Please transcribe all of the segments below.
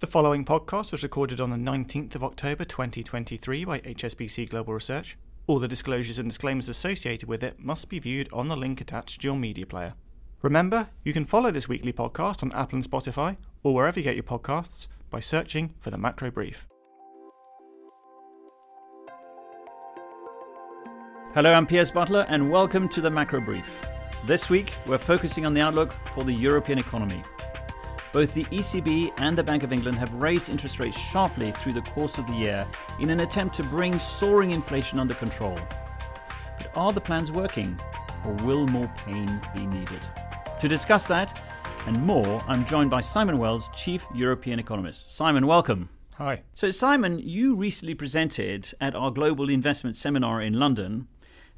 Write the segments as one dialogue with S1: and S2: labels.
S1: The following podcast was recorded on the 19th of October 2023 by HSBC Global Research. All the disclosures and disclaimers associated with it must be viewed on the link attached to your media player. Remember, you can follow this weekly podcast on Apple and Spotify or wherever you get your podcasts by searching for the Macro Brief.
S2: Hello, I'm Piers Butler, and welcome to the Macro Brief. This week, we're focusing on the outlook for the European economy. Both the ECB and the Bank of England have raised interest rates sharply through the course of the year in an attempt to bring soaring inflation under control. But are the plans working, or will more pain be needed? To discuss that and more, I'm joined by Simon Wells, Chief European Economist. Simon, welcome.
S1: Hi.
S2: So, Simon, you recently presented at our Global Investment Seminar in London,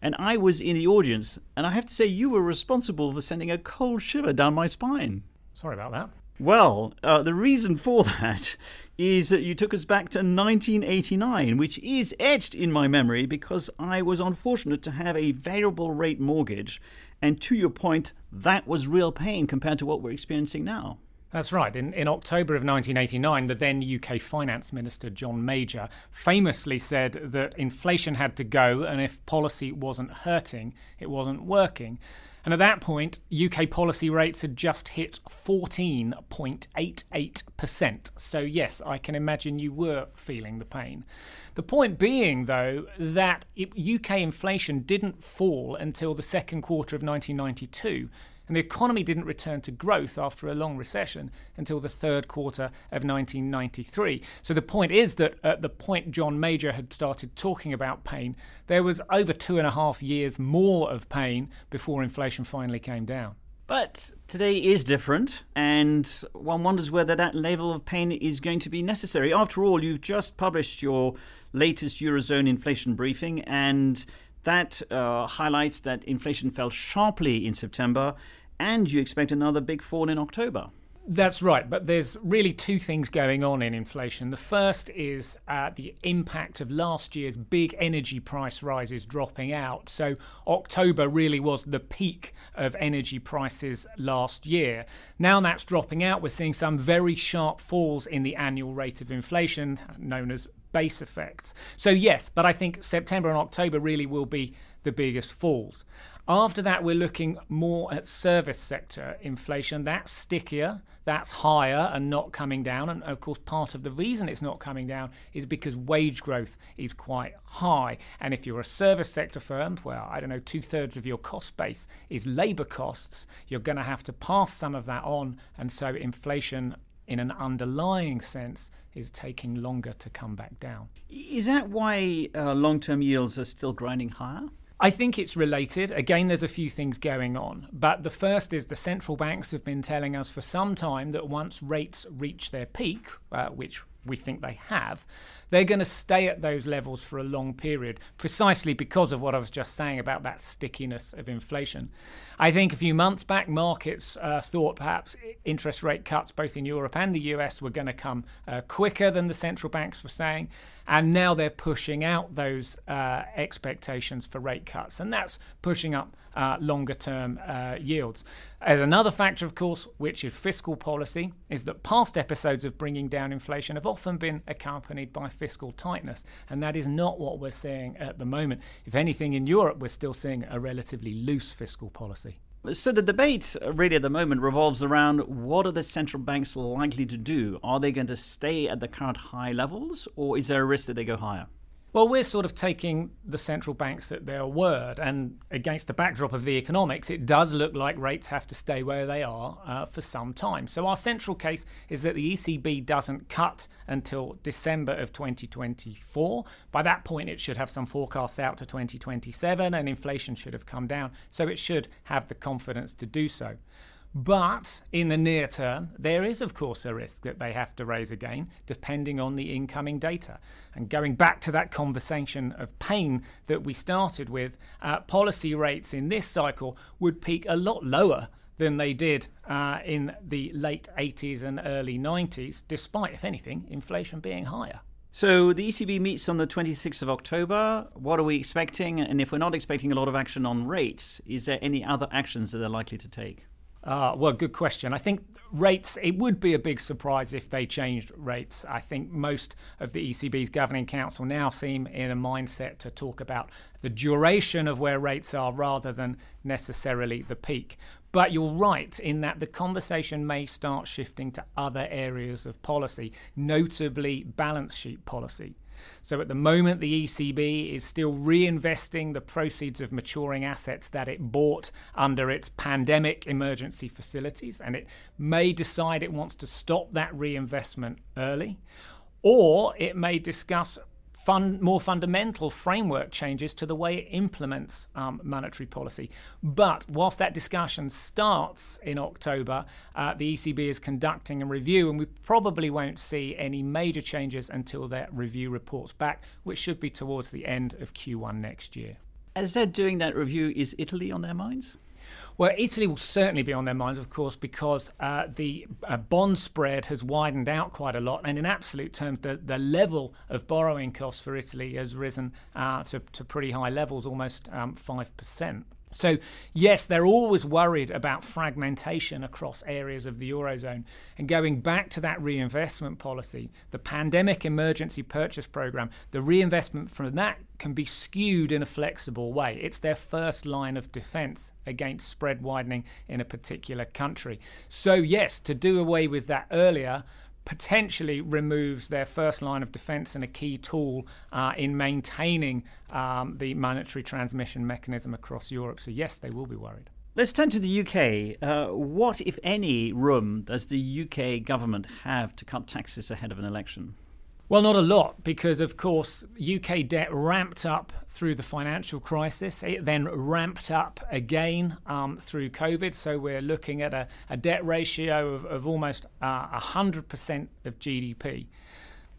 S2: and I was in the audience, and I have to say, you were responsible for sending a cold shiver down my spine.
S1: Sorry about that.
S2: Well, uh, the reason for that is that you took us back to 1989, which is etched in my memory because I was unfortunate to have a variable rate mortgage. And to your point, that was real pain compared to what we're experiencing now.
S3: That's right. In, in October of 1989, the then UK Finance Minister John Major famously said that inflation had to go, and if policy wasn't hurting, it wasn't working. And at that point, UK policy rates had just hit 14.88%. So, yes, I can imagine you were feeling the pain. The point being, though, that UK inflation didn't fall until the second quarter of 1992 and the economy didn't return to growth after a long recession until the third quarter of 1993. So the point is that at the point John Major had started talking about pain, there was over two and a half years more of pain before inflation finally came down.
S2: But today is different, and one wonders whether that level of pain is going to be necessary. After all, you've just published your latest Eurozone inflation briefing, and that uh, highlights that inflation fell sharply in September, and you expect another big fall in October.
S3: That's right, but there's really two things going on in inflation. The first is uh, the impact of last year's big energy price rises dropping out. So, October really was the peak of energy prices last year. Now that's dropping out. We're seeing some very sharp falls in the annual rate of inflation, known as base effects. So, yes, but I think September and October really will be the biggest falls. After that, we're looking more at service sector inflation. That's stickier, that's higher and not coming down. And of course, part of the reason it's not coming down is because wage growth is quite high. And if you're a service sector firm, well, I don't know, two thirds of your cost base is labour costs, you're going to have to pass some of that on. And so inflation in an underlying sense is taking longer to come back down.
S2: Is that why uh, long term yields are still grinding higher?
S3: I think it's related. Again, there's a few things going on. But the first is the central banks have been telling us for some time that once rates reach their peak, uh, which we think they have, they're going to stay at those levels for a long period, precisely because of what I was just saying about that stickiness of inflation. I think a few months back, markets uh, thought perhaps interest rate cuts both in Europe and the US were going to come uh, quicker than the central banks were saying. And now they're pushing out those uh, expectations for rate cuts. And that's pushing up uh, longer term uh, yields. As another factor, of course, which is fiscal policy, is that past episodes of bringing down inflation have often been accompanied by fiscal tightness. And that is not what we're seeing at the moment. If anything, in Europe, we're still seeing a relatively loose fiscal policy.
S2: So the debate uh, really at the moment revolves around what are the central banks likely to do? Are they going to stay at the current high levels or is there a risk that they go higher?
S3: Well, we're sort of taking the central banks at their word, and against the backdrop of the economics, it does look like rates have to stay where they are uh, for some time. So, our central case is that the ECB doesn't cut until December of 2024. By that point, it should have some forecasts out to 2027, and inflation should have come down. So, it should have the confidence to do so. But in the near term, there is, of course, a risk that they have to raise again, depending on the incoming data. And going back to that conversation of pain that we started with, uh, policy rates in this cycle would peak a lot lower than they did uh, in the late 80s and early 90s, despite, if anything, inflation being higher.
S2: So the ECB meets on the 26th of October. What are we expecting? And if we're not expecting a lot of action on rates, is there any other actions that they're likely to take?
S3: Uh, well, good question. I think rates, it would be a big surprise if they changed rates. I think most of the ECB's governing council now seem in a mindset to talk about the duration of where rates are rather than necessarily the peak. But you're right in that the conversation may start shifting to other areas of policy, notably balance sheet policy. So at the moment, the ECB is still reinvesting the proceeds of maturing assets that it bought under its pandemic emergency facilities, and it may decide it wants to stop that reinvestment early. Or it may discuss fun, more fundamental framework changes to the way it implements um, monetary policy. But whilst that discussion starts in October, uh, the ECB is conducting a review, and we probably won't see any major changes until that review reports back, which should be towards the end of Q1 next year.
S2: As they're doing that review, is Italy on their minds?
S3: Well, Italy will certainly be on their minds, of course, because uh, the uh, bond spread has widened out quite a lot, and in absolute terms, the, the level of borrowing costs for Italy has risen uh, to, to pretty high levels, almost um, 5%. So, yes, they're always worried about fragmentation across areas of the Eurozone. And going back to that reinvestment policy, the pandemic emergency purchase program, the reinvestment from that can be skewed in a flexible way. It's their first line of defense against spread widening in a particular country. So, yes, to do away with that earlier potentially removes their first line of defense and a key tool uh, in maintaining um, the monetary transmission mechanism across Europe. So, yes, they will be worried.
S2: Let's turn to the UK. Uh, what, if any, room does the UK government have to cut taxes ahead of an election?
S3: Well, not a lot, because of course, UK debt ramped up through the financial crisis. It then ramped up again um, through COVID. So we're looking at a, a debt ratio of, of almost uh, 100% of GDP.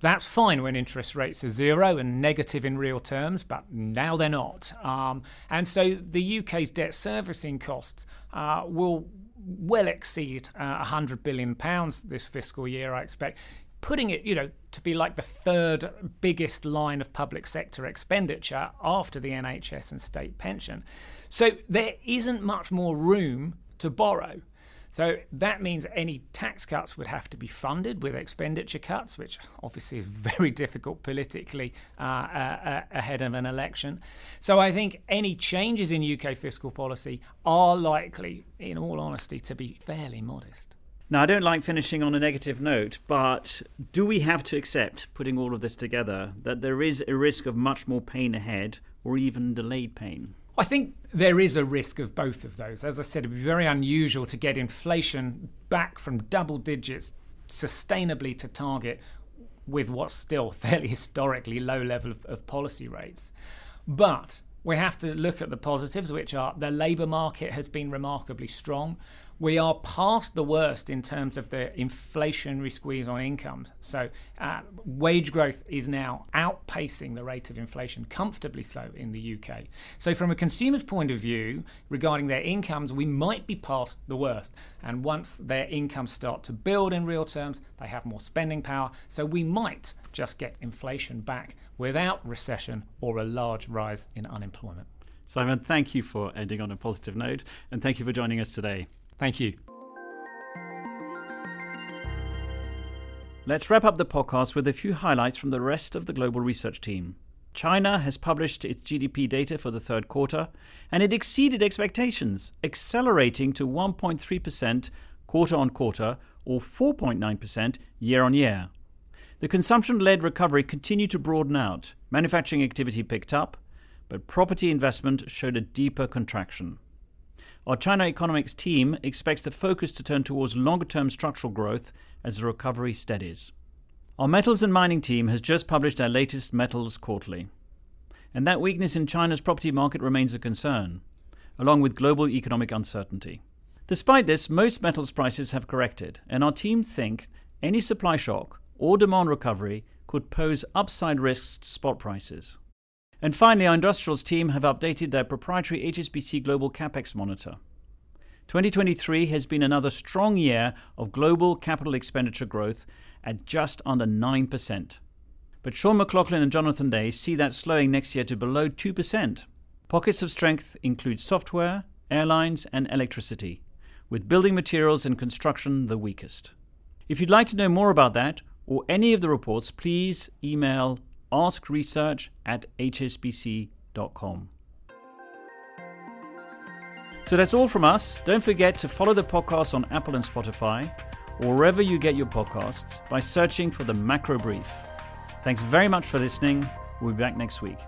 S3: That's fine when interest rates are zero and negative in real terms, but now they're not. Um, and so the UK's debt servicing costs uh, will well exceed uh, 100 billion pounds this fiscal year, I expect putting it, you know, to be like the third biggest line of public sector expenditure after the NHS and state pension. So there isn't much more room to borrow. So that means any tax cuts would have to be funded with expenditure cuts, which obviously is very difficult politically uh, uh, uh ahead of an election. So I think any changes in UK fiscal policy are likely, in all honesty, to be fairly modest.
S2: Now, I don't like finishing on a negative note, but do we have to accept, putting all of this together, that there is a risk of much more pain ahead or even delayed pain?
S3: I think there is a risk of both of those. As I said, it would be very unusual to get inflation back from double digits sustainably to target with what's still fairly historically low level of, of policy rates. But we have to look at the positives, which are the labour market has been remarkably strong we are past the worst in terms of the inflationary squeeze on incomes. So, uh, wage growth is now outpacing the rate of inflation, comfortably so in the UK. So, from a consumer's point of view, regarding their incomes, we might be past the worst. And once their incomes start to build in real terms, they have more spending power. So, we might just get inflation back without recession or a large rise in unemployment.
S2: Simon, thank you for ending on a positive note, and thank you for joining us today.
S3: Thank you.
S2: Let's wrap up the podcast with a few highlights from the rest of the global research team. China has published its GDP data for the third quarter, and it exceeded expectations, accelerating to 1.3% quarter on quarter or 4.9% year on year. The consumption led recovery continued to broaden out. Manufacturing activity picked up, but property investment showed a deeper contraction. Our China economics team expects the focus to turn towards longer term structural growth as the recovery steadies. Our metals and mining team has just published our latest metals quarterly. And that weakness in China's property market remains a concern, along with global economic uncertainty. Despite this, most metals prices have corrected, and our team think any supply shock or demand recovery could pose upside risks to spot prices. And finally, our industrials team have updated their proprietary HSBC Global CapEx monitor. 2023 has been another strong year of global capital expenditure growth at just under 9%. But Sean McLaughlin and Jonathan Day see that slowing next year to below 2%. Pockets of strength include software, airlines, and electricity, with building materials and construction the weakest. If you'd like to know more about that or any of the reports, please email askresearch at hsbc.com. So that's all from us. Don't forget to follow the podcast on Apple and Spotify or wherever you get your podcasts by searching for the Macro Brief. Thanks very much for listening. We'll be back next week.